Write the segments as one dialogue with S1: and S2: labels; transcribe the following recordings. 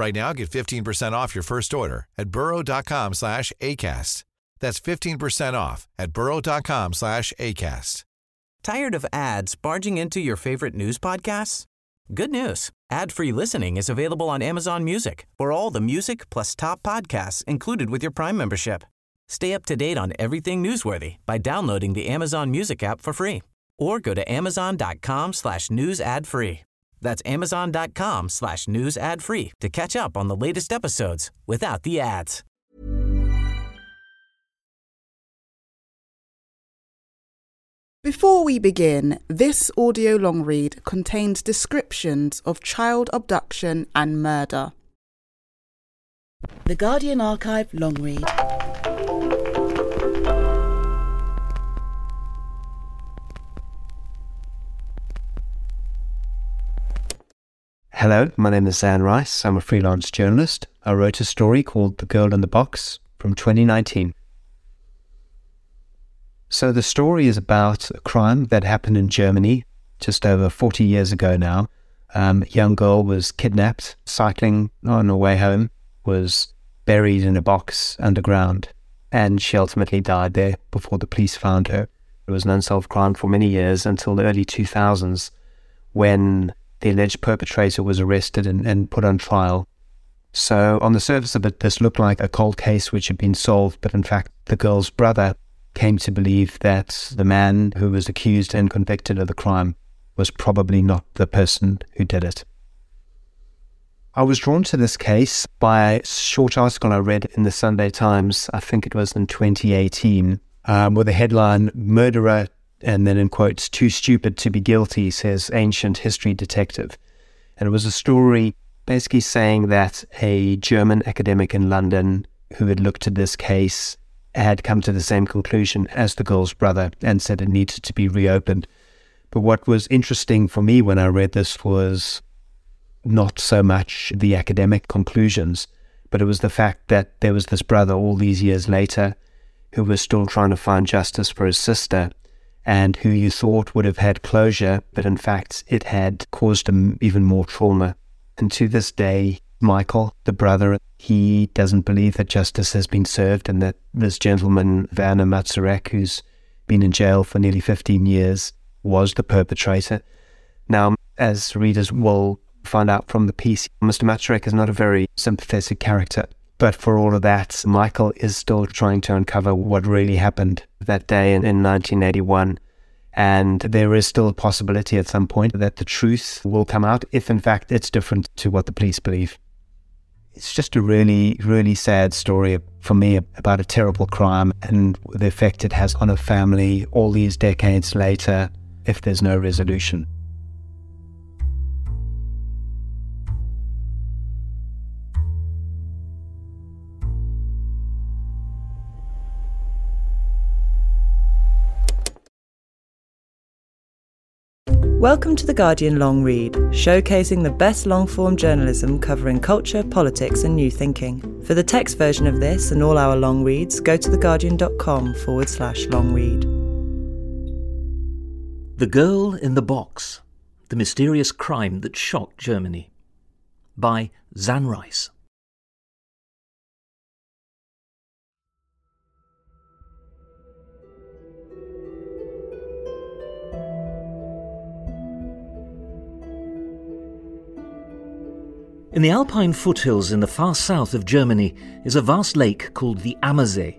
S1: Right now, get 15% off your first order at burrow.com slash ACAST. That's 15% off at burrow.com slash ACAST.
S2: Tired of ads barging into your favorite news podcasts? Good news. Ad-free listening is available on Amazon Music for all the music plus top podcasts included with your Prime membership. Stay up to date on everything newsworthy by downloading the Amazon Music app for free or go to amazon.com slash news ad free. That's amazon.com slash news ad free to catch up on the latest episodes without the ads.
S3: Before we begin, this audio long read contains descriptions of child abduction and murder.
S4: The Guardian Archive long read.
S5: Hello, my name is Xan Rice. I'm a freelance journalist. I wrote a story called The Girl in the Box from 2019. So, the story is about a crime that happened in Germany just over 40 years ago now. Um, a young girl was kidnapped, cycling on her way home, was buried in a box underground, and she ultimately died there before the police found her. It was an unsolved crime for many years until the early 2000s when the alleged perpetrator was arrested and, and put on trial. So, on the surface of it, this looked like a cold case which had been solved, but in fact, the girl's brother came to believe that the man who was accused and convicted of the crime was probably not the person who did it. I was drawn to this case by a short article I read in the Sunday Times, I think it was in 2018, um, with the headline Murderer and then in quotes, too stupid to be guilty, says ancient history detective. And it was a story basically saying that a German academic in London who had looked at this case had come to the same conclusion as the girl's brother and said it needed to be reopened. But what was interesting for me when I read this was not so much the academic conclusions, but it was the fact that there was this brother all these years later who was still trying to find justice for his sister and who you thought would have had closure, but in fact it had caused him even more trauma. And to this day, Michael, the brother, he doesn't believe that justice has been served and that this gentleman, Werner Mazurek, who's been in jail for nearly 15 years, was the perpetrator. Now, as readers will find out from the piece, Mr. Mazurek is not a very sympathetic character. But for all of that, Michael is still trying to uncover what really happened that day in, in 1981. And there is still a possibility at some point that the truth will come out if, in fact, it's different to what the police believe. It's just a really, really sad story for me about a terrible crime and the effect it has on a family all these decades later if there's no resolution.
S6: Welcome to The Guardian Long Read, showcasing the best long form journalism covering culture, politics, and new thinking. For the text version of this and all our long reads, go to theguardian.com forward slash long read.
S7: The Girl in the Box The Mysterious Crime That Shocked Germany by Xan Rice. In the Alpine foothills in the far south of Germany is a vast lake called the Ammersee.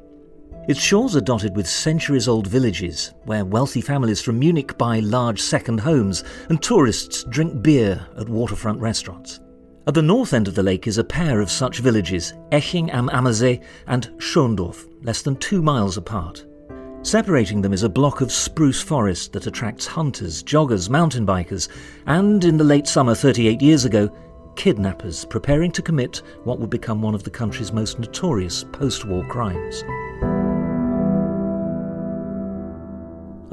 S7: Its shores are dotted with centuries old villages where wealthy families from Munich buy large second homes and tourists drink beer at waterfront restaurants. At the north end of the lake is a pair of such villages, Eching am Ammersee and Schondorf, less than two miles apart. Separating them is a block of spruce forest that attracts hunters, joggers, mountain bikers, and in the late summer 38 years ago, kidnappers preparing to commit what would become one of the country's most notorious post war crimes.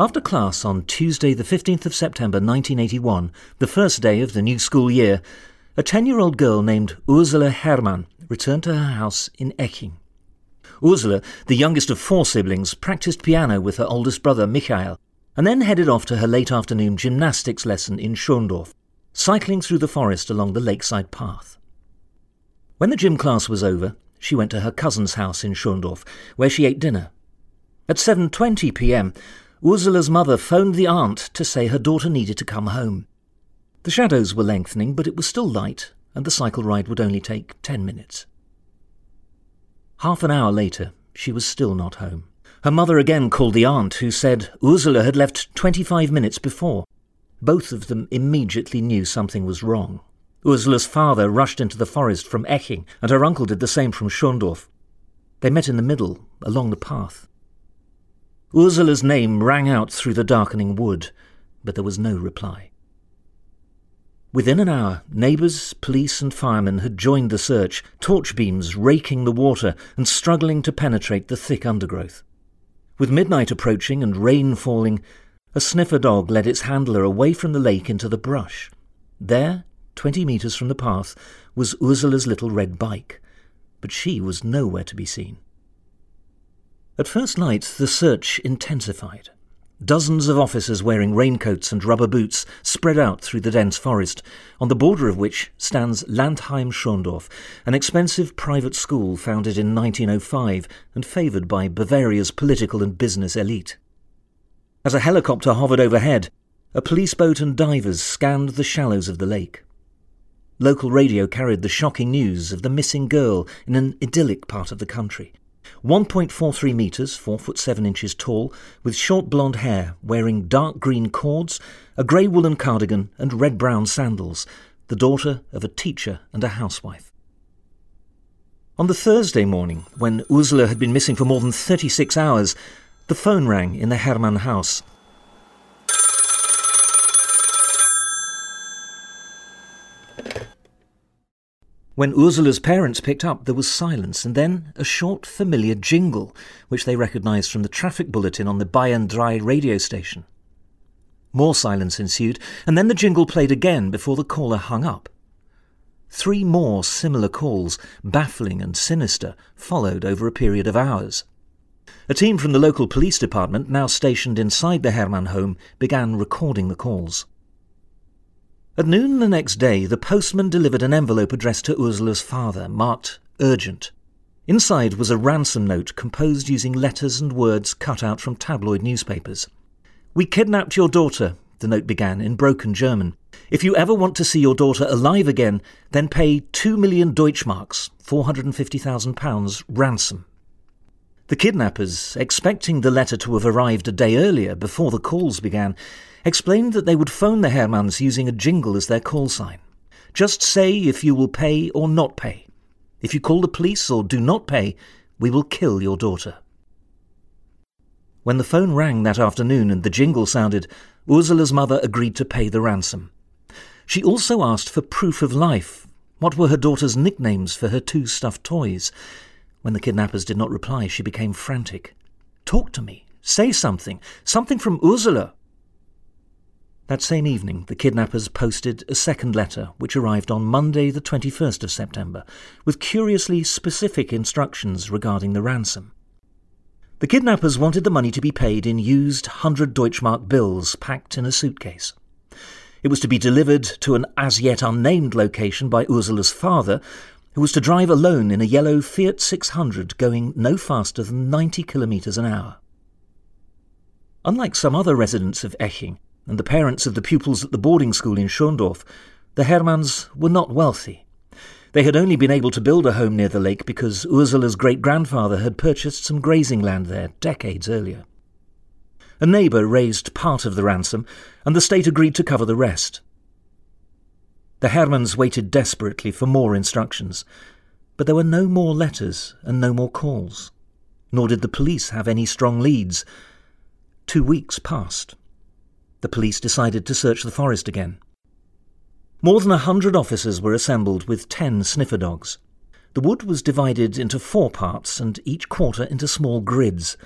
S7: After class on Tuesday, the 15th of September 1981, the first day of the new school year, a 10 year old girl named Ursula Herrmann returned to her house in Eching. Ursula, the youngest of four siblings, practiced piano with her oldest brother Michael, and then headed off to her late afternoon gymnastics lesson in Schondorf, cycling through the forest along the lakeside path. When the gym class was over, she went to her cousin's house in Schondorf, where she ate dinner. At 7:20 p.m., Ursula's mother phoned the aunt to say her daughter needed to come home. The shadows were lengthening, but it was still light, and the cycle ride would only take ten minutes. Half an hour later, she was still not home. Her mother again called the aunt, who said Ursula had left 25 minutes before. Both of them immediately knew something was wrong. Ursula's father rushed into the forest from Eching, and her uncle did the same from Schondorf. They met in the middle, along the path. Ursula's name rang out through the darkening wood, but there was no reply. Within an hour, neighbours, police, and firemen had joined the search, torch beams raking the water and struggling to penetrate the thick undergrowth. With midnight approaching and rain falling, a sniffer dog led its handler away from the lake into the brush. There, twenty metres from the path, was Ursula's little red bike, but she was nowhere to be seen. At first light, the search intensified. Dozens of officers wearing raincoats and rubber boots spread out through the dense forest, on the border of which stands Landheim Schondorf, an expensive private school founded in 1905 and favoured by Bavaria's political and business elite. As a helicopter hovered overhead, a police boat and divers scanned the shallows of the lake. Local radio carried the shocking news of the missing girl in an idyllic part of the country. 1.43 metres, 4 foot 7 inches tall, with short blonde hair, wearing dark green cords, a grey woolen cardigan, and red brown sandals, the daughter of a teacher and a housewife. On the Thursday morning, when Ursula had been missing for more than 36 hours, the phone rang in the Herrmann house. When Ursula's parents picked up, there was silence, and then a short, familiar jingle, which they recognized from the traffic bulletin on the Bayern Drei radio station. More silence ensued, and then the jingle played again before the caller hung up. Three more similar calls, baffling and sinister, followed over a period of hours. A team from the local police department, now stationed inside the Herrmann home, began recording the calls. At noon the next day, the postman delivered an envelope addressed to Ursula's father, marked urgent. Inside was a ransom note composed using letters and words cut out from tabloid newspapers. We kidnapped your daughter, the note began in broken German. If you ever want to see your daughter alive again, then pay two million Deutschmarks, £450,000 ransom. The kidnappers, expecting the letter to have arrived a day earlier before the calls began, explained that they would phone the Herrmanns using a jingle as their call sign. Just say if you will pay or not pay. If you call the police or do not pay, we will kill your daughter. When the phone rang that afternoon and the jingle sounded, Ursula's mother agreed to pay the ransom. She also asked for proof of life. What were her daughter's nicknames for her two stuffed toys? When the kidnappers did not reply, she became frantic. Talk to me. Say something. Something from Ursula. That same evening, the kidnappers posted a second letter, which arrived on Monday, the 21st of September, with curiously specific instructions regarding the ransom. The kidnappers wanted the money to be paid in used 100 Deutschmark bills packed in a suitcase. It was to be delivered to an as yet unnamed location by Ursula's father, who was to drive alone in a yellow Fiat 600 going no faster than 90 kilometres an hour. Unlike some other residents of Eching, and the parents of the pupils at the boarding school in Schondorf, the Herrmanns were not wealthy. They had only been able to build a home near the lake because Ursula's great grandfather had purchased some grazing land there decades earlier. A neighbour raised part of the ransom, and the state agreed to cover the rest. The Herrmanns waited desperately for more instructions, but there were no more letters and no more calls, nor did the police have any strong leads. Two weeks passed the police decided to search the forest again. More than a hundred officers were assembled with ten sniffer dogs. The wood was divided into four parts and each quarter into small grids.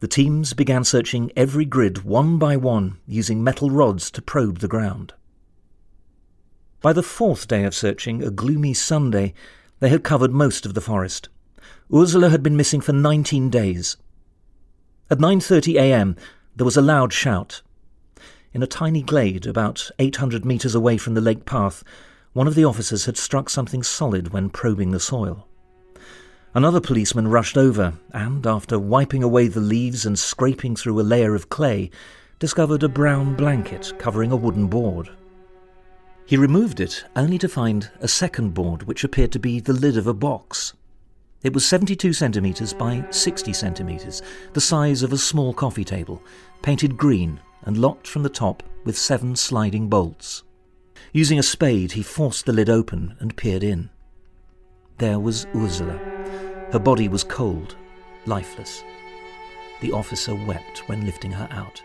S7: The teams began searching every grid one by one using metal rods to probe the ground. By the fourth day of searching, a gloomy Sunday, they had covered most of the forest. Ursula had been missing for 19 days. At 9:30 a.m., there was a loud shout. In a tiny glade about 800 metres away from the lake path, one of the officers had struck something solid when probing the soil. Another policeman rushed over and, after wiping away the leaves and scraping through a layer of clay, discovered a brown blanket covering a wooden board. He removed it only to find a second board which appeared to be the lid of a box. It was 72 centimetres by 60 centimetres, the size of a small coffee table, painted green and locked from the top with seven sliding bolts. Using a spade, he forced the lid open and peered in. There was Ursula. Her body was cold, lifeless. The officer wept when lifting her out.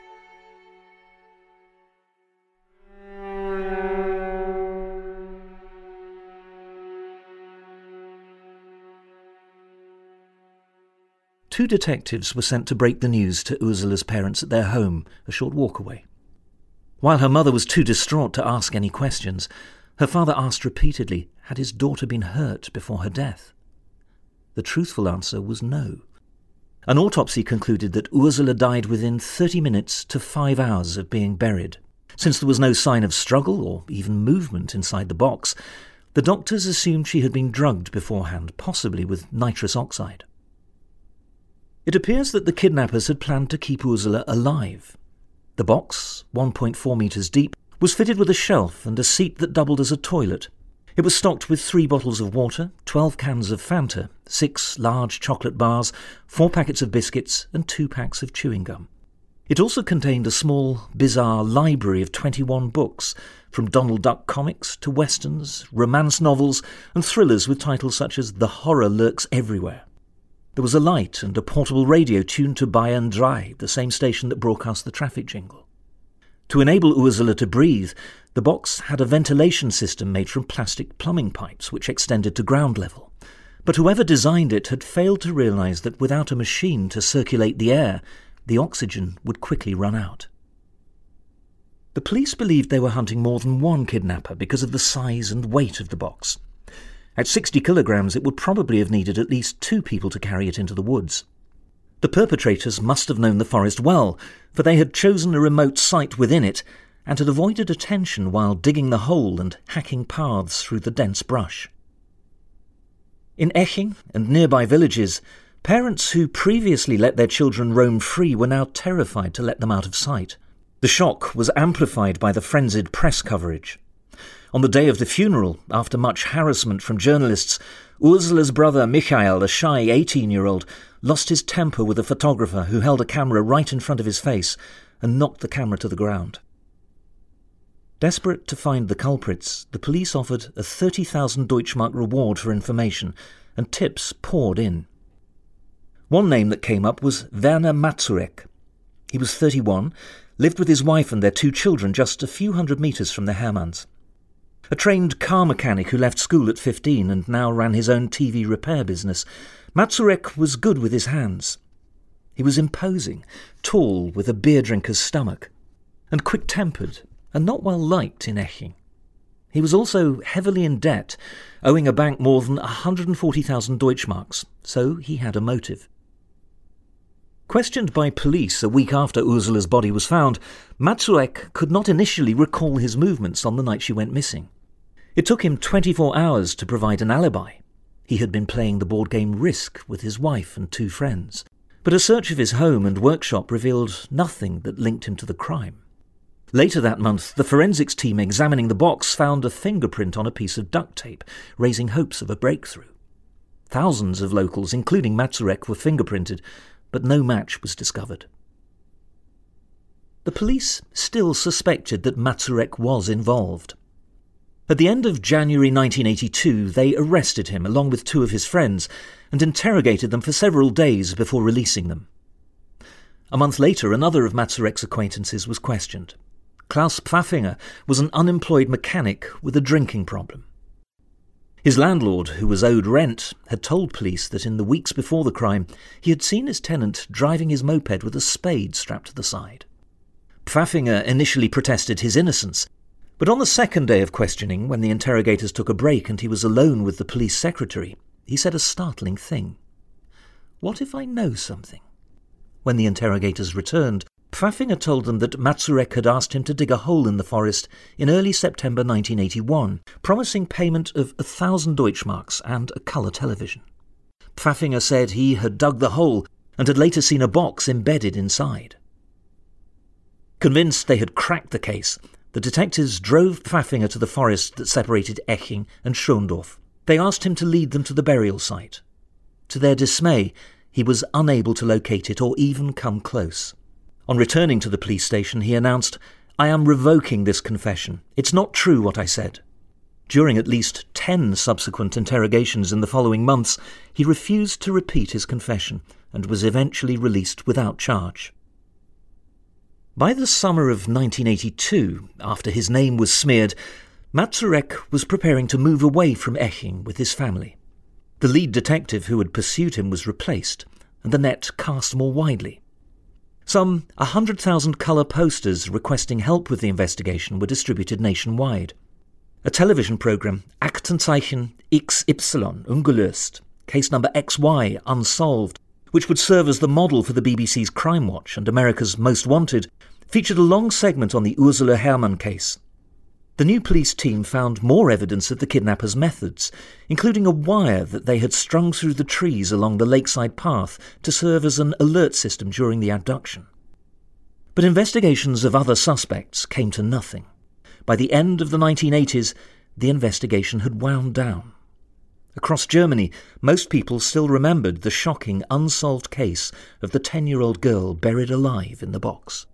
S7: Two detectives were sent to break the news to Ursula's parents at their home, a short walk away. While her mother was too distraught to ask any questions, her father asked repeatedly had his daughter been hurt before her death. The truthful answer was no. An autopsy concluded that Ursula died within 30 minutes to five hours of being buried. Since there was no sign of struggle or even movement inside the box, the doctors assumed she had been drugged beforehand, possibly with nitrous oxide. It appears that the kidnappers had planned to keep Ursula alive. The box, 1.4 metres deep, was fitted with a shelf and a seat that doubled as a toilet. It was stocked with three bottles of water, 12 cans of Fanta, six large chocolate bars, four packets of biscuits, and two packs of chewing gum. It also contained a small, bizarre library of 21 books, from Donald Duck comics to westerns, romance novels, and thrillers with titles such as The Horror Lurks Everywhere. There was a light and a portable radio tuned to Bayern Drei, the same station that broadcast the traffic jingle. To enable Ursula to breathe, the box had a ventilation system made from plastic plumbing pipes which extended to ground level. But whoever designed it had failed to realize that without a machine to circulate the air, the oxygen would quickly run out. The police believed they were hunting more than one kidnapper because of the size and weight of the box. At 60 kilograms, it would probably have needed at least two people to carry it into the woods. The perpetrators must have known the forest well, for they had chosen a remote site within it and had avoided attention while digging the hole and hacking paths through the dense brush. In Eching and nearby villages, parents who previously let their children roam free were now terrified to let them out of sight. The shock was amplified by the frenzied press coverage. On the day of the funeral, after much harassment from journalists, Ursula's brother Michael, a shy 18 year old, lost his temper with a photographer who held a camera right in front of his face and knocked the camera to the ground. Desperate to find the culprits, the police offered a 30,000 Deutschmark reward for information, and tips poured in. One name that came up was Werner Mazurek. He was 31, lived with his wife and their two children just a few hundred metres from the Herrmanns a trained car mechanic who left school at 15 and now ran his own TV repair business, Mazurek was good with his hands. He was imposing, tall with a beer drinker's stomach, and quick tempered and not well liked in Eching. He was also heavily in debt, owing a bank more than 140,000 Deutschmarks, so he had a motive. Questioned by police a week after Ursula's body was found, Mazurek could not initially recall his movements on the night she went missing. It took him 24 hours to provide an alibi. He had been playing the board game Risk with his wife and two friends. But a search of his home and workshop revealed nothing that linked him to the crime. Later that month, the forensics team examining the box found a fingerprint on a piece of duct tape, raising hopes of a breakthrough. Thousands of locals, including Mazurek, were fingerprinted, but no match was discovered. The police still suspected that Mazurek was involved. At the end of January 1982, they arrested him along with two of his friends and interrogated them for several days before releasing them. A month later, another of Mazurek's acquaintances was questioned. Klaus Pfaffinger was an unemployed mechanic with a drinking problem. His landlord, who was owed rent, had told police that in the weeks before the crime he had seen his tenant driving his moped with a spade strapped to the side. Pfaffinger initially protested his innocence, but on the second day of questioning, when the interrogators took a break and he was alone with the police secretary, he said a startling thing. What if I know something? When the interrogators returned, Pfaffinger told them that Mazurek had asked him to dig a hole in the forest in early September 1981, promising payment of a thousand Deutschmarks and a colour television. Pfaffinger said he had dug the hole and had later seen a box embedded inside. Convinced they had cracked the case, the detectives drove Pfaffinger to the forest that separated Eching and Schondorf. They asked him to lead them to the burial site. To their dismay, he was unable to locate it or even come close. On returning to the police station, he announced, I am revoking this confession. It's not true what I said. During at least ten subsequent interrogations in the following months, he refused to repeat his confession and was eventually released without charge. By the summer of 1982, after his name was smeared, Mazurek was preparing to move away from Eching with his family. The lead detective who had pursued him was replaced, and the net cast more widely. Some 100,000 colour posters requesting help with the investigation were distributed nationwide. A television programme, Aktenzeichen XY ungelöst, case number XY unsolved, which would serve as the model for the BBC's Crime Watch and America's Most Wanted, featured a long segment on the Ursula Herrmann case. The new police team found more evidence of the kidnappers' methods, including a wire that they had strung through the trees along the lakeside path to serve as an alert system during the abduction. But investigations of other suspects came to nothing. By the end of the 1980s, the investigation had wound down. Across Germany, most people still remembered the shocking, unsolved case of the 10 year old girl buried alive in the box.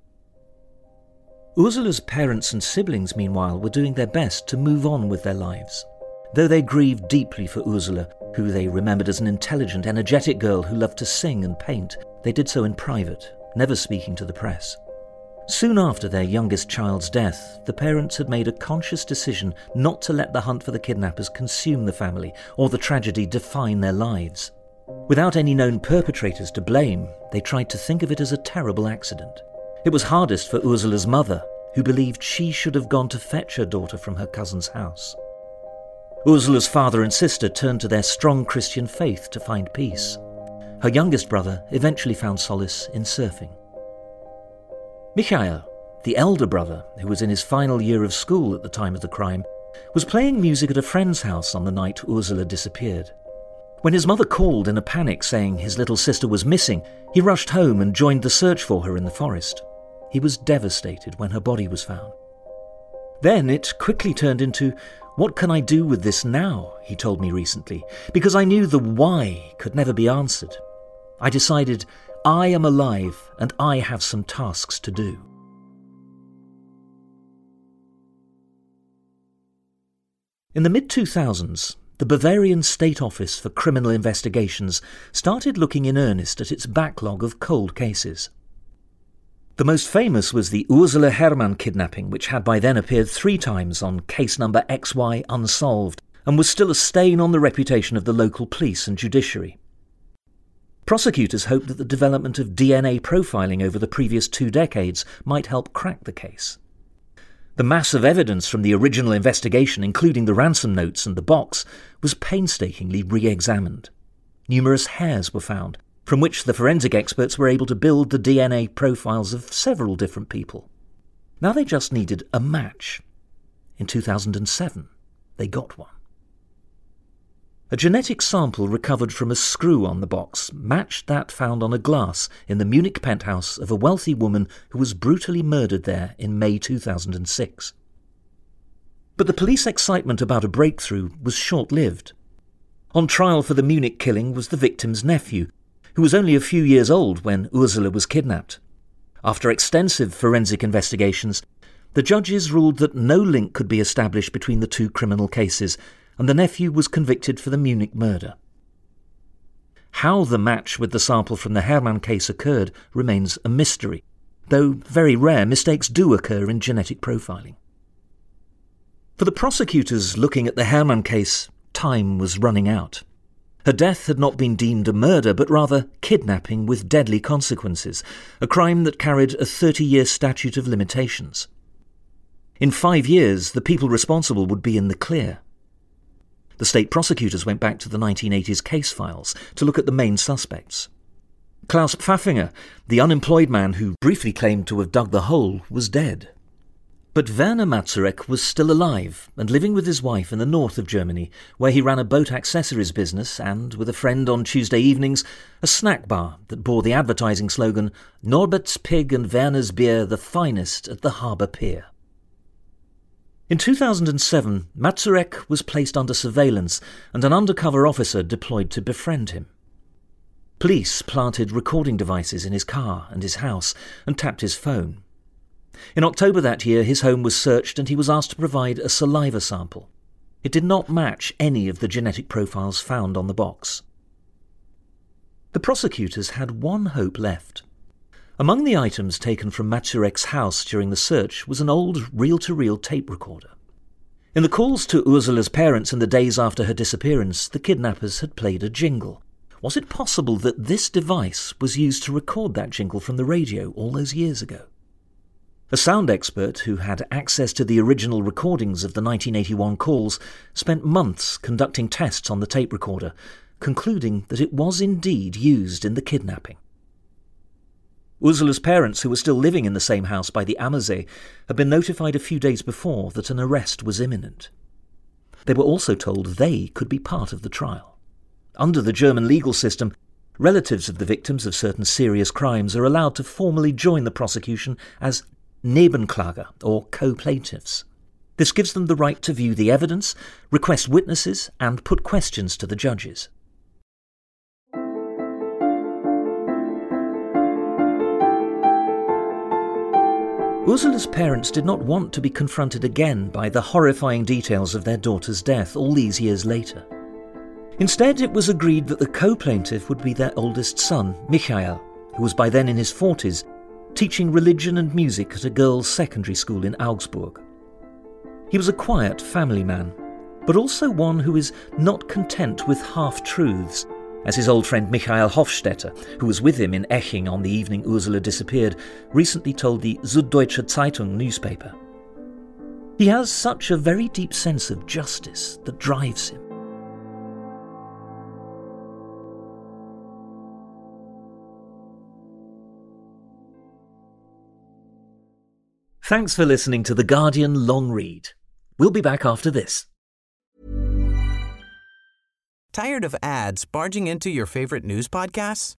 S7: Ursula's parents and siblings, meanwhile, were doing their best to move on with their lives. Though they grieved deeply for Ursula, who they remembered as an intelligent, energetic girl who loved to sing and paint, they did so in private, never speaking to the press. Soon after their youngest child's death, the parents had made a conscious decision not to let the hunt for the kidnappers consume the family or the tragedy define their lives. Without any known perpetrators to blame, they tried to think of it as a terrible accident. It was hardest for Ursula's mother, who believed she should have gone to fetch her daughter from her cousin's house. Ursula's father and sister turned to their strong Christian faith to find peace. Her youngest brother eventually found solace in surfing. Michael, the elder brother, who was in his final year of school at the time of the crime, was playing music at a friend's house on the night Ursula disappeared. When his mother called in a panic saying his little sister was missing, he rushed home and joined the search for her in the forest. He was devastated when her body was found. Then it quickly turned into, What can I do with this now? he told me recently, because I knew the why could never be answered. I decided, I am alive and I have some tasks to do. In the mid 2000s, the Bavarian State Office for Criminal Investigations started looking in earnest at its backlog of cold cases. The most famous was the Ursula Herrmann kidnapping, which had by then appeared three times on case number XY Unsolved and was still a stain on the reputation of the local police and judiciary. Prosecutors hoped that the development of DNA profiling over the previous two decades might help crack the case. The mass of evidence from the original investigation, including the ransom notes and the box, was painstakingly re examined. Numerous hairs were found, from which the forensic experts were able to build the DNA profiles of several different people. Now they just needed a match. In 2007, they got one. A genetic sample recovered from a screw on the box matched that found on a glass in the Munich penthouse of a wealthy woman who was brutally murdered there in May 2006. But the police excitement about a breakthrough was short lived. On trial for the Munich killing was the victim's nephew, who was only a few years old when Ursula was kidnapped. After extensive forensic investigations, the judges ruled that no link could be established between the two criminal cases, and the nephew was convicted for the Munich murder. How the match with the sample from the Herrmann case occurred remains a mystery, though very rare, mistakes do occur in genetic profiling. For the prosecutors looking at the Herrmann case, time was running out. Her death had not been deemed a murder, but rather kidnapping with deadly consequences, a crime that carried a 30 year statute of limitations. In five years, the people responsible would be in the clear. The state prosecutors went back to the 1980s case files to look at the main suspects. Klaus Pfaffinger, the unemployed man who briefly claimed to have dug the hole, was dead. But Werner Mazurek was still alive and living with his wife in the north of Germany, where he ran a boat accessories business and, with a friend on Tuesday evenings, a snack bar that bore the advertising slogan Norbert's Pig and Werner's Beer, the finest at the harbour pier. In 2007, Mazurek was placed under surveillance and an undercover officer deployed to befriend him. Police planted recording devices in his car and his house and tapped his phone. In October that year, his home was searched and he was asked to provide a saliva sample. It did not match any of the genetic profiles found on the box. The prosecutors had one hope left. Among the items taken from Mazurek's house during the search was an old reel to reel tape recorder. In the calls to Ursula's parents in the days after her disappearance, the kidnappers had played a jingle. Was it possible that this device was used to record that jingle from the radio all those years ago? A sound expert who had access to the original recordings of the 1981 calls spent months conducting tests on the tape recorder, concluding that it was indeed used in the kidnapping. Ursula's parents, who were still living in the same house by the Ammersee, had been notified a few days before that an arrest was imminent. They were also told they could be part of the trial. Under the German legal system, relatives of the victims of certain serious crimes are allowed to formally join the prosecution as Nebenklage, or co-plaintiffs. This gives them the right to view the evidence, request witnesses, and put questions to the judges. Ursula's parents did not want to be confronted again by the horrifying details of their daughter's death all these years later. Instead, it was agreed that the co plaintiff would be their oldest son, Michael, who was by then in his 40s teaching religion and music at a girls' secondary school in Augsburg. He was a quiet family man, but also one who is not content with half truths, as his old friend Michael Hofstetter, who was with him in Eching on the evening Ursula disappeared, recently told the Süddeutsche Zeitung newspaper. He has such a very deep sense of justice that drives him. Thanks for listening to The Guardian Long Read. We'll be back after this.
S2: Tired of ads barging into your favorite news podcasts?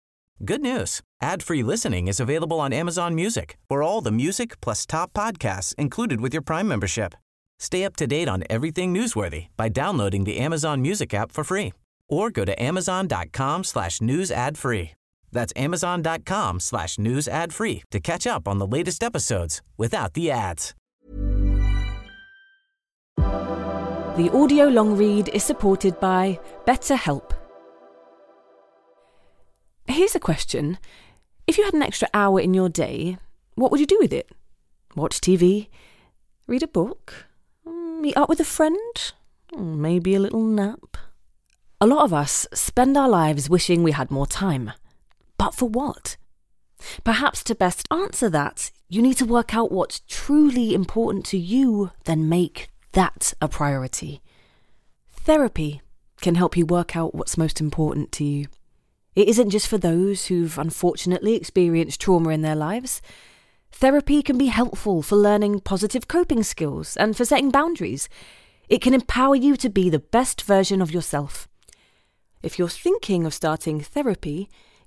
S2: Good news. Ad-free listening is available on Amazon Music for all the music plus top podcasts included with your Prime membership. Stay up to date on everything newsworthy by downloading the Amazon Music app for free or go to amazon.com slash news ad free. That's amazon.com slash news ad free to catch up on the latest episodes without the ads.
S8: The audio long read is supported by BetterHelp. Here's a question. If you had an extra hour in your day, what would you do with it? Watch TV? Read a book? Mm, meet up with a friend? Mm, maybe a little nap? A lot of us spend our lives wishing we had more time. But for what? Perhaps to best answer that, you need to work out what's truly important to you, then make that a priority. Therapy can help you work out what's most important to you. It isn't just for those who've unfortunately experienced trauma in their lives. Therapy can be helpful for learning positive coping skills and for setting boundaries. It can empower you to be the best version of yourself. If you're thinking of starting therapy,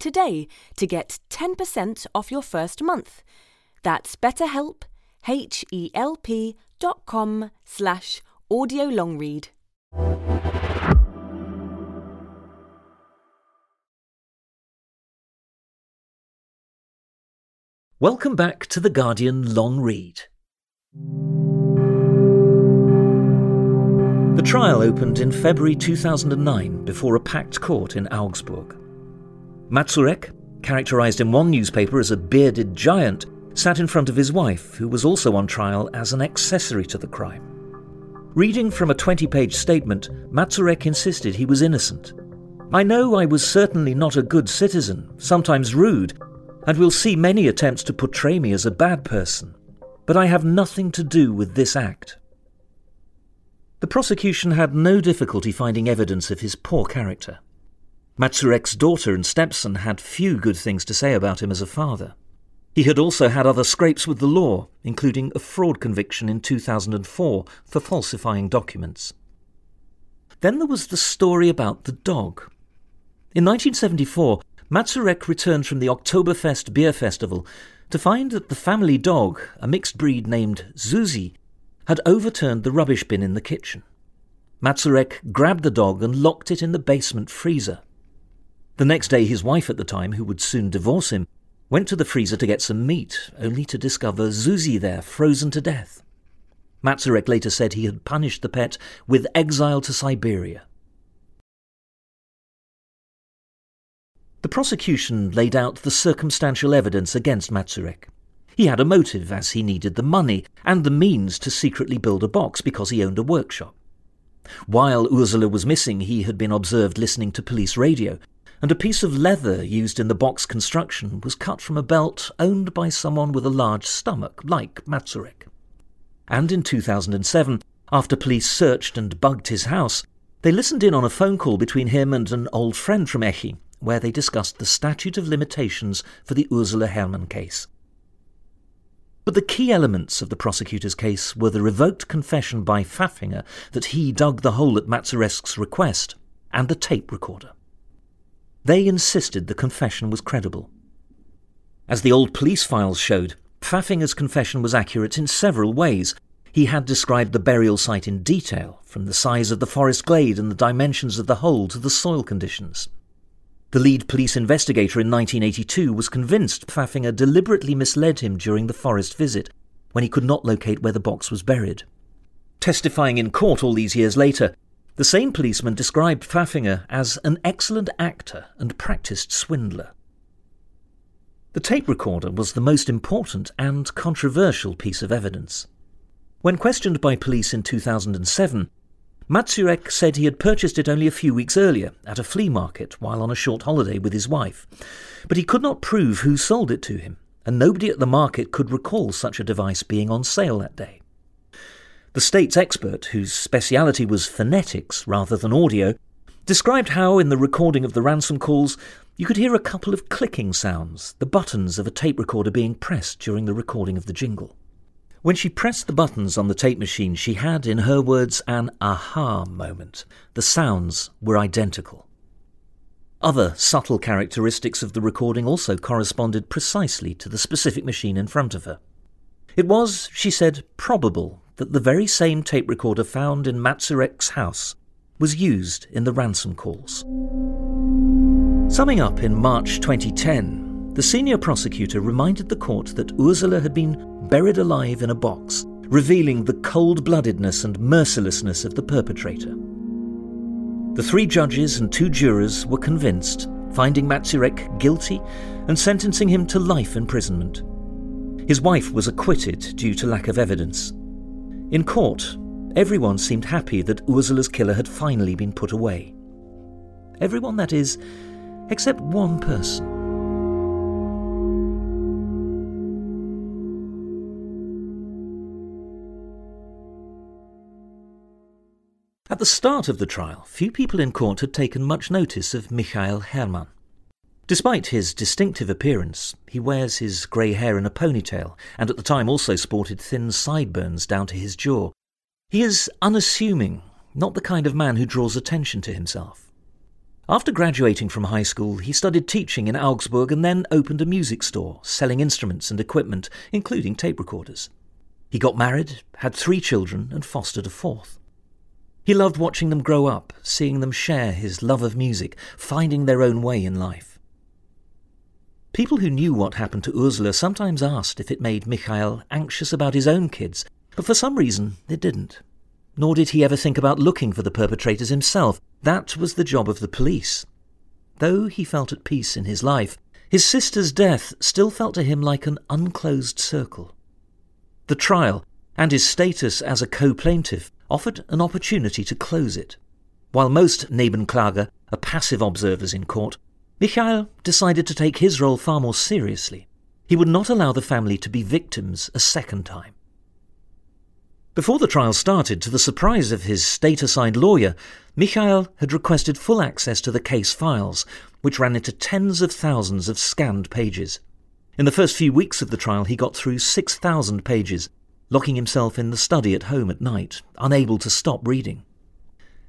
S8: today to get 10% off your first month. That's betterhelp, H-E-L-P dot com slash audio long read.
S7: Welcome back to The Guardian Long Read. The trial opened in February 2009 before a packed court in Augsburg. Mazurek, characterized in one newspaper as a bearded giant, sat in front of his wife, who was also on trial as an accessory to the crime. Reading from a 20 page statement, Mazurek insisted he was innocent. I know I was certainly not a good citizen, sometimes rude, and will see many attempts to portray me as a bad person, but I have nothing to do with this act. The prosecution had no difficulty finding evidence of his poor character. Mazurek's daughter and stepson had few good things to say about him as a father. He had also had other scrapes with the law, including a fraud conviction in 2004 for falsifying documents. Then there was the story about the dog. In 1974, Mazurek returned from the Oktoberfest beer festival to find that the family dog, a mixed breed named Zuzi, had overturned the rubbish bin in the kitchen. Mazurek grabbed the dog and locked it in the basement freezer. The next day, his wife at the time, who would soon divorce him, went to the freezer to get some meat, only to discover Zuzi there, frozen to death. Mazurek later said he had punished the pet with exile to Siberia. The prosecution laid out the circumstantial evidence against Mazurek. He had a motive, as he needed the money and the means to secretly build a box because he owned a workshop. While Ursula was missing, he had been observed listening to police radio, and a piece of leather used in the box construction was cut from a belt owned by someone with a large stomach, like Mazurek. And in 2007, after police searched and bugged his house, they listened in on a phone call between him and an old friend from Eching, where they discussed the statute of limitations for the Ursula Herrmann case. But the key elements of the prosecutor's case were the revoked confession by Pfaffinger that he dug the hole at Mazurek's request and the tape recorder. They insisted the confession was credible. As the old police files showed, Pfaffinger's confession was accurate in several ways. He had described the burial site in detail, from the size of the forest glade and the dimensions of the hole to the soil conditions. The lead police investigator in 1982 was convinced Pfaffinger deliberately misled him during the forest visit, when he could not locate where the box was buried. Testifying in court all these years later, the same policeman described Pfaffinger as an excellent actor and practiced swindler. The tape recorder was the most important and controversial piece of evidence. When questioned by police in 2007, Mazurek said he had purchased it only a few weeks earlier at a flea market while on a short holiday with his wife, but he could not prove who sold it to him, and nobody at the market could recall such a device being on sale that day. The state's expert, whose speciality was phonetics rather than audio, described how, in the recording of the ransom calls, you could hear a couple of clicking sounds, the buttons of a tape recorder being pressed during the recording of the jingle. When she pressed the buttons on the tape machine, she had, in her words, an aha moment. The sounds were identical. Other subtle characteristics of the recording also corresponded precisely to the specific machine in front of her. It was, she said, probable that the very same tape recorder found in Mazurek's house was used in the ransom calls. Summing up in March 2010, the senior prosecutor reminded the court that Ursula had been buried alive in a box, revealing the cold bloodedness and mercilessness of the perpetrator. The three judges and two jurors were convinced, finding Mazurek guilty and sentencing him to life imprisonment. His wife was acquitted due to lack of evidence. In court, everyone seemed happy that Ursula's killer had finally been put away. Everyone, that is, except one person. At the start of the trial, few people in court had taken much notice of Michael Herrmann. Despite his distinctive appearance, he wears his grey hair in a ponytail, and at the time also sported thin sideburns down to his jaw. He is unassuming, not the kind of man who draws attention to himself. After graduating from high school, he studied teaching in Augsburg and then opened a music store, selling instruments and equipment, including tape recorders. He got married, had three children, and fostered a fourth. He loved watching them grow up, seeing them share his love of music, finding their own way in life. People who knew what happened to Ursula sometimes asked if it made Michael anxious about his own kids, but for some reason it didn't. Nor did he ever think about looking for the perpetrators himself. That was the job of the police. Though he felt at peace in his life, his sister's death still felt to him like an unclosed circle. The trial, and his status as a co-plaintiff, offered an opportunity to close it. While most Nebenkläger are passive observers in court, Michael decided to take his role far more seriously. He would not allow the family to be victims a second time. Before the trial started, to the surprise of his state assigned lawyer, Michael had requested full access to the case files, which ran into tens of thousands of scanned pages. In the first few weeks of the trial, he got through 6,000 pages, locking himself in the study at home at night, unable to stop reading.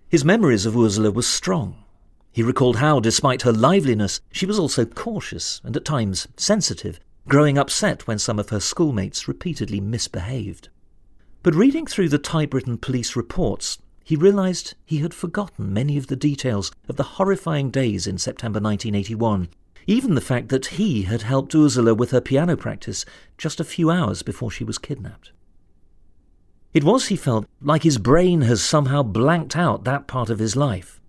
S7: His memories of Ursula were strong. He recalled how, despite her liveliness, she was also cautious and at times sensitive, growing upset when some of her schoolmates repeatedly misbehaved. But reading through the typewritten police reports, he realized he had forgotten many of the details of the horrifying days in September 1981 even the fact that he had helped Ursula with her piano practice just a few hours before she was kidnapped. It was, he felt, like his brain has somehow blanked out that part of his life.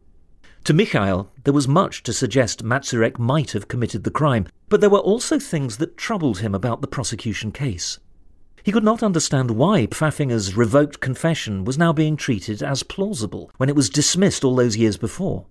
S7: To Michael, there was much to suggest Mazurek might have committed the crime, but there were also things that troubled him about the prosecution case. He could not understand why Pfaffinger's revoked confession was now being treated as plausible when it was dismissed all those years before.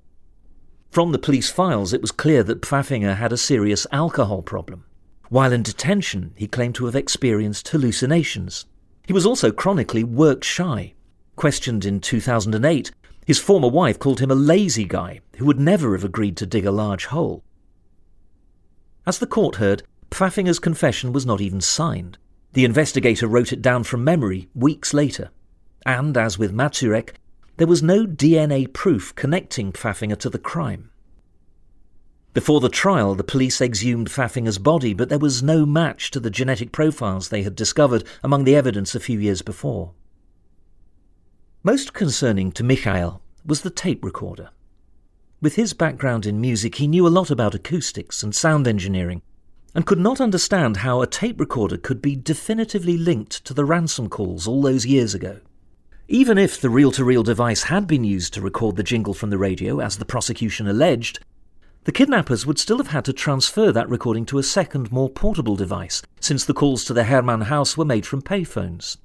S7: From the police files, it was clear that Pfaffinger had a serious alcohol problem. While in detention, he claimed to have experienced hallucinations. He was also chronically work shy. Questioned in 2008, his former wife called him a lazy guy who would never have agreed to dig a large hole. As the court heard, Pfaffinger's confession was not even signed. The investigator wrote it down from memory weeks later. And, as with Mazurek, there was no DNA proof connecting Pfaffinger to the crime. Before the trial, the police exhumed Pfaffinger's body, but there was no match to the genetic profiles they had discovered among the evidence a few years before. Most concerning to Michael was the tape recorder. With his background in music, he knew a lot about acoustics and sound engineering, and could not understand how a tape recorder could be definitively linked to the ransom calls all those years ago. Even if the reel to reel device had been used to record the jingle from the radio, as the prosecution alleged, the kidnappers would still have had to transfer that recording to a second, more portable device, since the calls to the Herrmann house were made from payphones.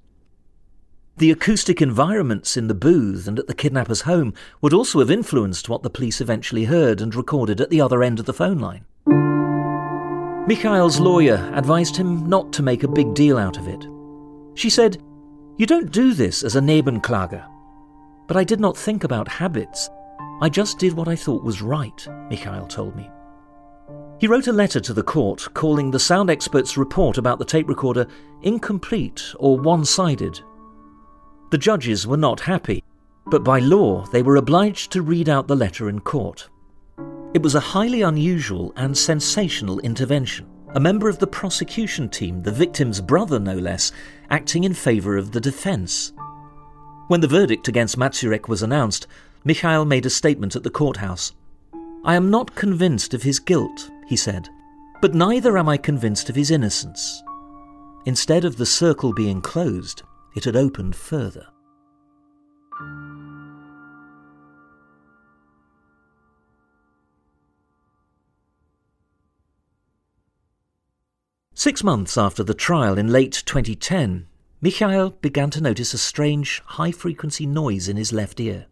S7: The acoustic environments in the booth and at the kidnapper's home would also have influenced what the police eventually heard and recorded at the other end of the phone line. Michael's lawyer advised him not to make a big deal out of it. She said you don't do this as a Nebenkläger. But I did not think about habits. I just did what I thought was right, Michael told me. He wrote a letter to the court calling the sound expert's report about the tape recorder incomplete or one sided. The judges were not happy, but by law they were obliged to read out the letter in court. It was a highly unusual and sensational intervention a member of the prosecution team, the victim's brother no less, acting in favour of the defence. When the verdict against Mazurek was announced, Michael made a statement at the courthouse. I am not convinced of his guilt, he said, but neither am I convinced of his innocence. Instead of the circle being closed, it had opened further. Six months after the trial in late 2010, Michael began to notice a strange, high frequency noise in his left ear.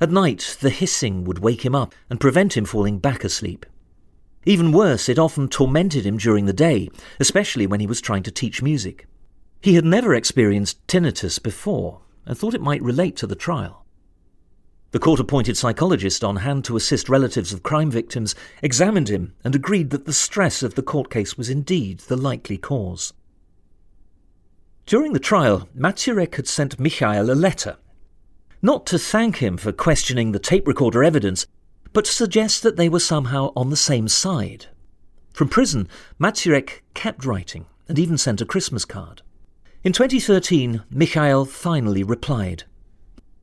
S7: At night, the hissing would wake him up and prevent him falling back asleep. Even worse, it often tormented him during the day, especially when he was trying to teach music. He had never experienced tinnitus before and thought it might relate to the trial. The court appointed psychologist on hand to assist relatives of crime victims examined him and agreed that the stress of the court case was indeed the likely cause. During the trial, Mazurek had sent Michael a letter, not to thank him for questioning the tape recorder evidence, but to suggest that they were somehow on the same side. From prison, Mazurek kept writing and even sent a Christmas card. In 2013, Michael finally replied.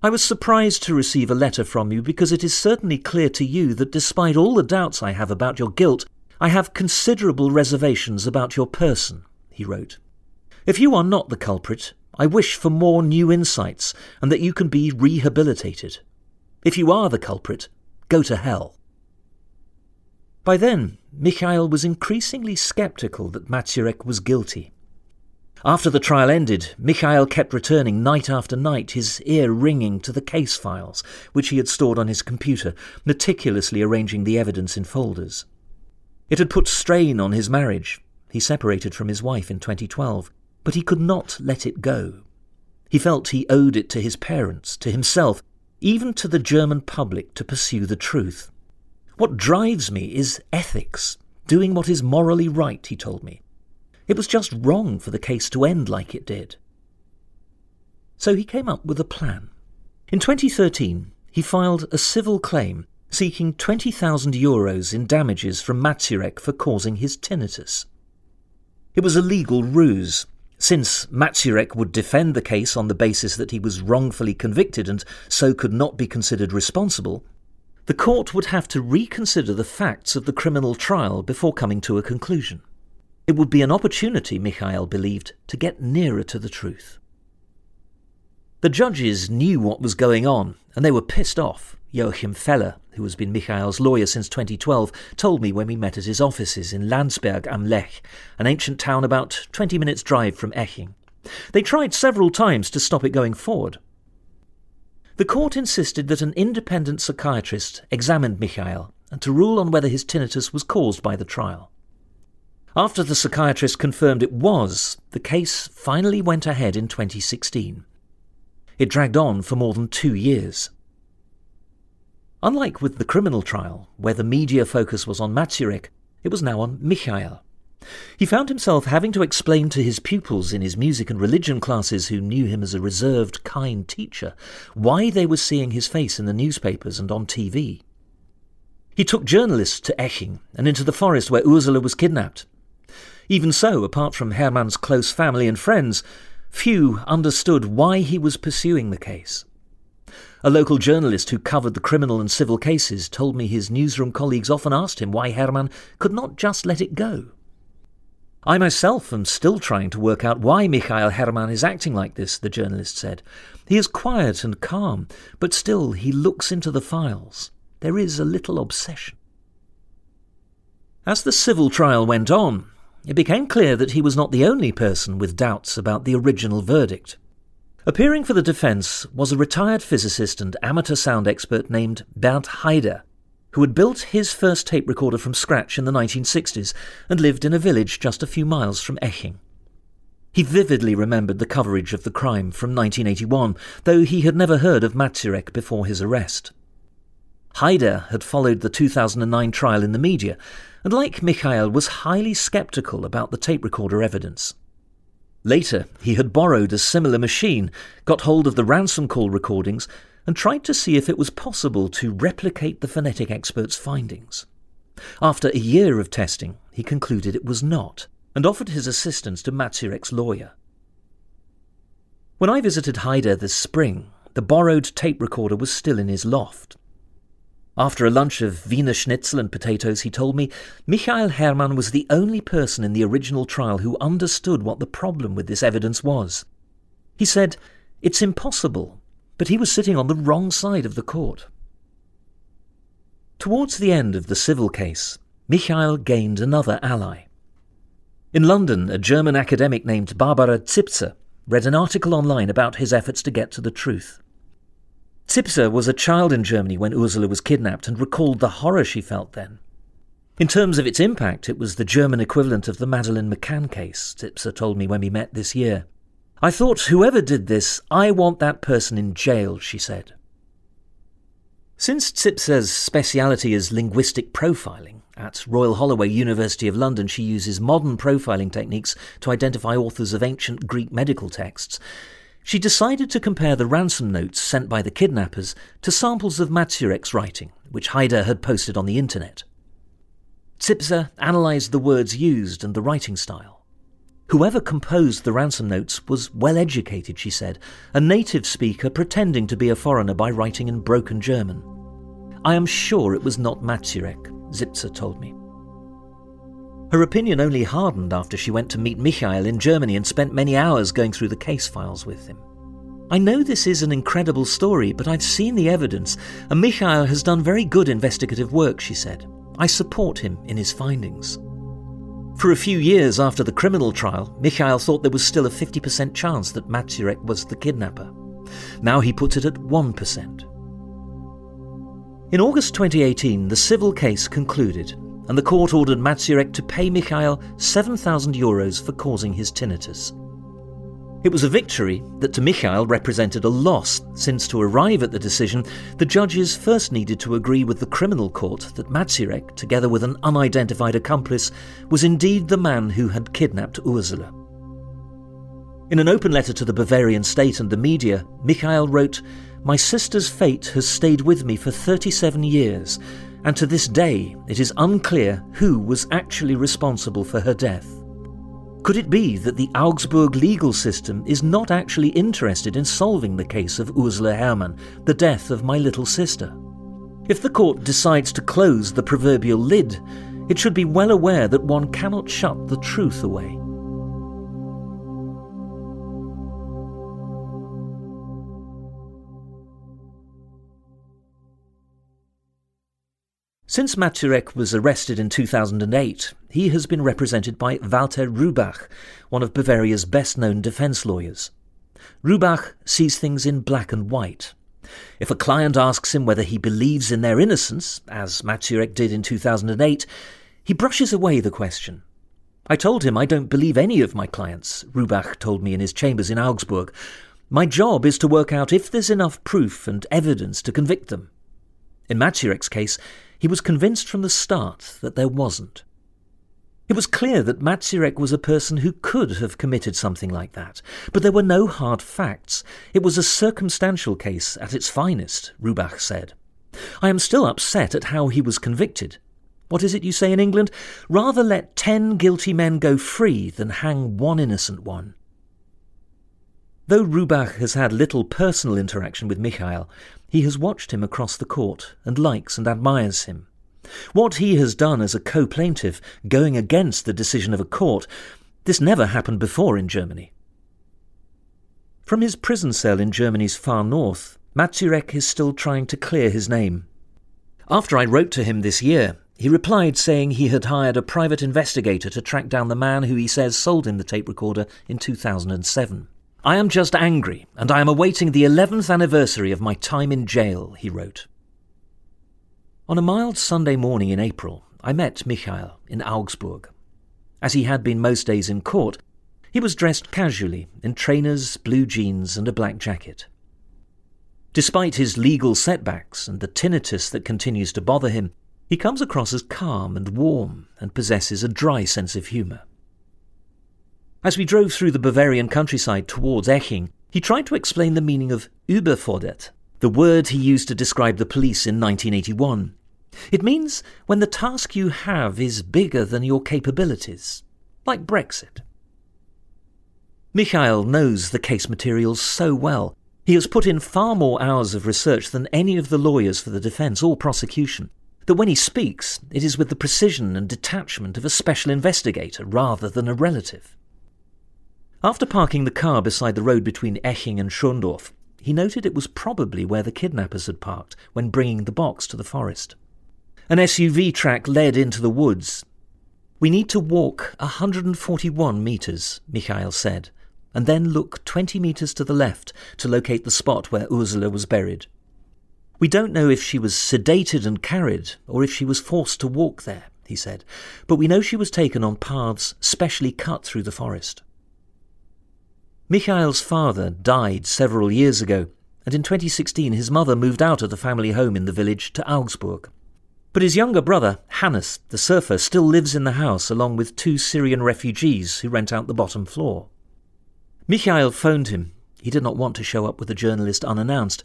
S7: I was surprised to receive a letter from you because it is certainly clear to you that despite all the doubts I have about your guilt, I have considerable reservations about your person, he wrote. If you are not the culprit, I wish for more new insights and that you can be rehabilitated. If you are the culprit, go to hell. By then, Michael was increasingly sceptical that Mazurek was guilty. After the trial ended, Michael kept returning night after night, his ear ringing to the case files, which he had stored on his computer, meticulously arranging the evidence in folders. It had put strain on his marriage. He separated from his wife in 2012, but he could not let it go. He felt he owed it to his parents, to himself, even to the German public to pursue the truth. What drives me is ethics, doing what is morally right, he told me. It was just wrong for the case to end like it did. So he came up with a plan. In 2013, he filed a civil claim seeking 20,000 euros in damages from Mazurek for causing his tinnitus. It was a legal ruse, since Mazurek would defend the case on the basis that he was wrongfully convicted and so could not be considered responsible. The court would have to reconsider the facts of the criminal trial before coming to a conclusion. It would be an opportunity, Michael believed, to get nearer to the truth. The judges knew what was going on, and they were pissed off. Joachim Feller, who has been Michael's lawyer since 2012, told me when we met at his offices in Landsberg am Lech, an ancient town about 20 minutes' drive from Eching. They tried several times to stop it going forward. The court insisted that an independent psychiatrist examined Michael and to rule on whether his tinnitus was caused by the trial. After the psychiatrist confirmed it was, the case finally went ahead in 2016. It dragged on for more than two years. Unlike with the criminal trial, where the media focus was on Mazurek, it was now on Michael. He found himself having to explain to his pupils in his music and religion classes, who knew him as a reserved, kind teacher, why they were seeing his face in the newspapers and on TV. He took journalists to Eching and into the forest where Ursula was kidnapped. Even so, apart from Herrmann's close family and friends, few understood why he was pursuing the case. A local journalist who covered the criminal and civil cases told me his newsroom colleagues often asked him why Herrmann could not just let it go. I myself am still trying to work out why Michael Herrmann is acting like this, the journalist said. He is quiet and calm, but still he looks into the files. There is a little obsession. As the civil trial went on, it became clear that he was not the only person with doubts about the original verdict. Appearing for the defense was a retired physicist and amateur sound expert named Bernd Heider, who had built his first tape recorder from scratch in the 1960s and lived in a village just a few miles from Eching. He vividly remembered the coverage of the crime from 1981, though he had never heard of Mazurek before his arrest. Heider had followed the 2009 trial in the media and, like Michael, was highly sceptical about the tape recorder evidence. Later, he had borrowed a similar machine, got hold of the ransom call recordings, and tried to see if it was possible to replicate the phonetic expert's findings. After a year of testing, he concluded it was not, and offered his assistance to Mazurek's lawyer. When I visited Heider this spring, the borrowed tape recorder was still in his loft. After a lunch of Wiener Schnitzel and potatoes, he told me Michael Herrmann was the only person in the original trial who understood what the problem with this evidence was. He said, It's impossible, but he was sitting on the wrong side of the court. Towards the end of the civil case, Michael gained another ally. In London, a German academic named Barbara Zipser read an article online about his efforts to get to the truth. Zipser was a child in Germany when Ursula was kidnapped and recalled the horror she felt then. In terms of its impact, it was the German equivalent of the Madeleine McCann case, Zipser told me when we met this year. I thought, whoever did this, I want that person in jail, she said. Since Zipser's speciality is linguistic profiling, at Royal Holloway, University of London, she uses modern profiling techniques to identify authors of ancient Greek medical texts she decided to compare the ransom notes sent by the kidnappers to samples of Mazurek's writing, which Heider had posted on the internet. Zipser analysed the words used and the writing style. Whoever composed the ransom notes was well educated, she said, a native speaker pretending to be a foreigner by writing in broken German. I am sure it was not Mazurek, Zipser told me. Her opinion only hardened after she went to meet Michael in Germany and spent many hours going through the case files with him. I know this is an incredible story, but I've seen the evidence, and Michael has done very good investigative work, she said. I support him in his findings. For a few years after the criminal trial, Michael thought there was still a 50% chance that Mazurek was the kidnapper. Now he puts it at 1%. In August 2018, the civil case concluded, and the court ordered Mazurek to pay Michael 7,000 euros for causing his tinnitus. It was a victory that to Michael represented a loss, since to arrive at the decision, the judges first needed to agree with the criminal court that Mazurek, together with an unidentified accomplice, was indeed the man who had kidnapped Ursula. In an open letter to the Bavarian state and the media, Michael wrote, My sister's fate has stayed with me for 37 years, and to this day it is unclear who was actually responsible for her death. Could it be that the Augsburg legal system is not actually interested in solving the case of Ursula Herrmann, the death of my little sister? If the court decides to close the proverbial lid, it should be well aware that one cannot shut the truth away. Since Mazurek was arrested in 2008, he has been represented by Walter Rubach, one of Bavaria's best known defense lawyers. Rubach sees things in black and white. If a client asks him whether he believes in their innocence, as Mazurek did in 2008, he brushes away the question. I told him I don't believe any of my clients, Rubach told me in his chambers in Augsburg. My job is to work out if there's enough proof and evidence to convict them. In Mazurek's case, he was convinced from the start that there wasn't. It was clear that Mazurek was a person who could have committed something like that, but there were no hard facts. It was a circumstantial case at its finest, Rubach said. I am still upset at how he was convicted. What is it you say in England? Rather let ten guilty men go free than hang one innocent one. Though Rubach has had little personal interaction with Michael, he has watched him across the court and likes and admires him. What he has done as a co plaintiff, going against the decision of a court, this never happened before in Germany. From his prison cell in Germany's far north, Mazurek is still trying to clear his name. After I wrote to him this year, he replied saying he had hired a private investigator to track down the man who he says sold him the tape recorder in 2007. I am just angry, and I am awaiting the 11th anniversary of my time in jail, he wrote. On a mild Sunday morning in April, I met Michael in Augsburg. As he had been most days in court, he was dressed casually in trainers, blue jeans, and a black jacket. Despite his legal setbacks and the tinnitus that continues to bother him, he comes across as calm and warm and possesses a dry sense of humour. As we drove through the Bavarian countryside towards Eching, he tried to explain the meaning of überfordert, the word he used to describe the police in 1981. It means when the task you have is bigger than your capabilities, like Brexit. Michael knows the case materials so well. He has put in far more hours of research than any of the lawyers for the defence or prosecution, that when he speaks, it is with the precision and detachment of a special investigator rather than a relative. After parking the car beside the road between Eching and Schondorf, he noted it was probably where the kidnappers had parked when bringing the box to the forest. An SUV track led into the woods. We need to walk 141 metres, Michael said, and then look 20 metres to the left to locate the spot where Ursula was buried. We don't know if she was sedated and carried, or if she was forced to walk there, he said, but we know she was taken on paths specially cut through the forest. Michael's father died several years ago, and in 2016 his mother moved out of the family home in the village to Augsburg. But his younger brother, Hannes, the surfer, still lives in the house along with two Syrian refugees who rent out the bottom floor. Michael phoned him. He did not want to show up with a journalist unannounced,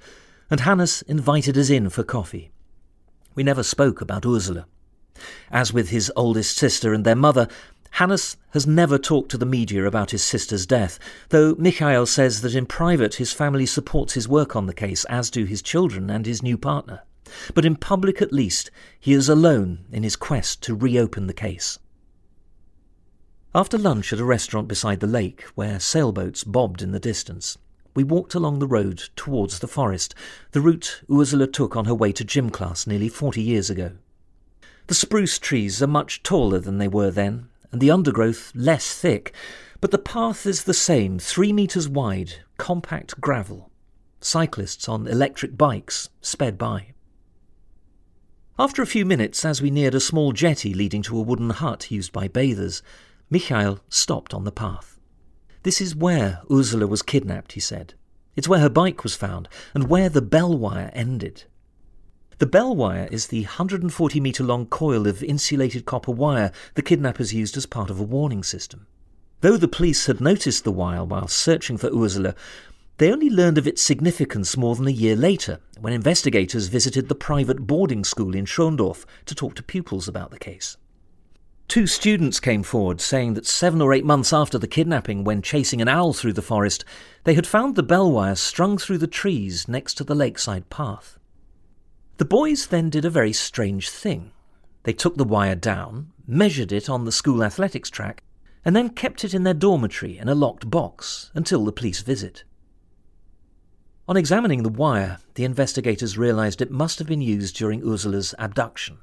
S7: and Hannes invited us in for coffee. We never spoke about Ursula. As with his oldest sister and their mother, Hannes has never talked to the media about his sister's death, though Michael says that in private his family supports his work on the case, as do his children and his new partner. But in public at least, he is alone in his quest to reopen the case. After lunch at a restaurant beside the lake, where sailboats bobbed in the distance, we walked along the road towards the forest, the route Ursula took on her way to gym class nearly forty years ago. The spruce trees are much taller than they were then, and the undergrowth less thick, but the path is the same, three metres wide, compact gravel. Cyclists on electric bikes sped by. After a few minutes, as we neared a small jetty leading to a wooden hut used by bathers, Michael stopped on the path. This is where Ursula was kidnapped, he said. It's where her bike was found, and where the bell wire ended. The bell wire is the 140 metre long coil of insulated copper wire the kidnappers used as part of a warning system. Though the police had noticed the wire while searching for Ursula, they only learned of its significance more than a year later, when investigators visited the private boarding school in Schondorf to talk to pupils about the case. Two students came forward saying that seven or eight months after the kidnapping, when chasing an owl through the forest, they had found the bell wire strung through the trees next to the lakeside path. The boys then did a very strange thing. They took the wire down, measured it on the school athletics track, and then kept it in their dormitory in a locked box until the police visit. On examining the wire, the investigators realized it must have been used during Ursula's abduction.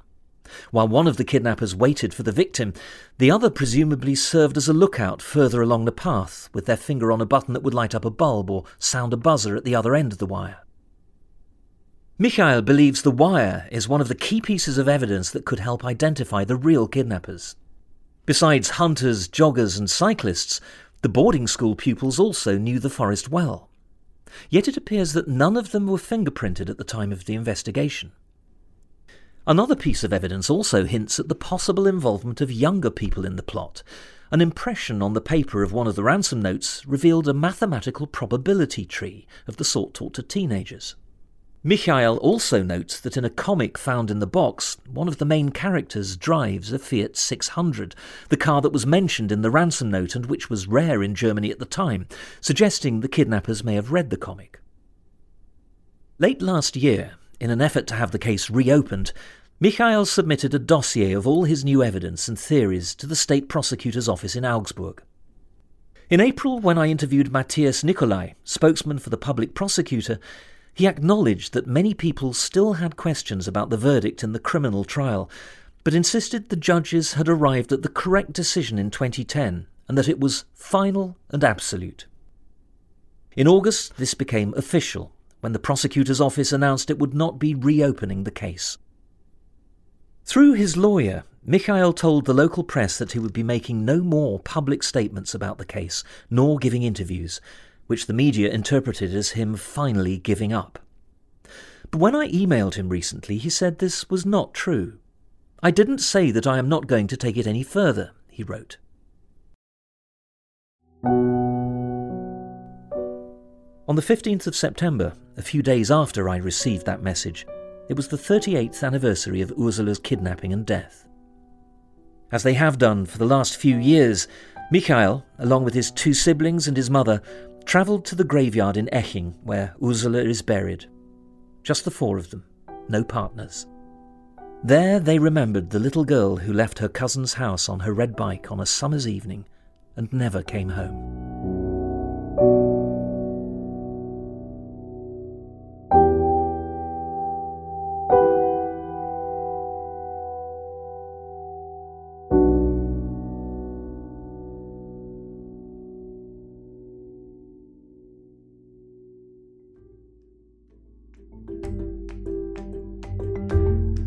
S7: While one of the kidnappers waited for the victim, the other presumably served as a lookout further along the path, with their finger on a button that would light up a bulb or sound a buzzer at the other end of the wire. Michael believes the wire is one of the key pieces of evidence that could help identify the real kidnappers. Besides hunters, joggers, and cyclists, the boarding school pupils also knew the forest well. Yet it appears that none of them were fingerprinted at the time of the investigation. Another piece of evidence also hints at the possible involvement of younger people in the plot. An impression on the paper of one of the ransom notes revealed a mathematical probability tree of the sort taught to teenagers. Michael also notes that in a comic found in the box, one of the main characters drives a Fiat 600, the car that was mentioned in the ransom note and which was rare in Germany at the time, suggesting the kidnappers may have read the comic. Late last year, in an effort to have the case reopened, Michael submitted a dossier of all his new evidence and theories to the state prosecutor's office in Augsburg. In April, when I interviewed Matthias Nicolai, spokesman for the public prosecutor, he acknowledged that many people still had questions about the verdict in the criminal trial, but insisted the judges had arrived at the correct decision in 2010 and that it was final and absolute. In August, this became official when the prosecutor's office announced it would not be reopening the case. Through his lawyer, Michael told the local press that he would be making no more public statements about the case, nor giving interviews, which the media interpreted as him finally giving up. But when I emailed him recently, he said this was not true. I didn't say that I am not going to take it any further, he wrote. On the 15th of September, a few days after I received that message, it was the 38th anniversary of Ursula's kidnapping and death. As they have done for the last few years, Michael, along with his two siblings and his mother, travelled to the graveyard in Eching where Ursula is buried. Just the four of them, no partners. There they remembered the little girl who left her cousin's house on her red bike on a summer's evening and never came home.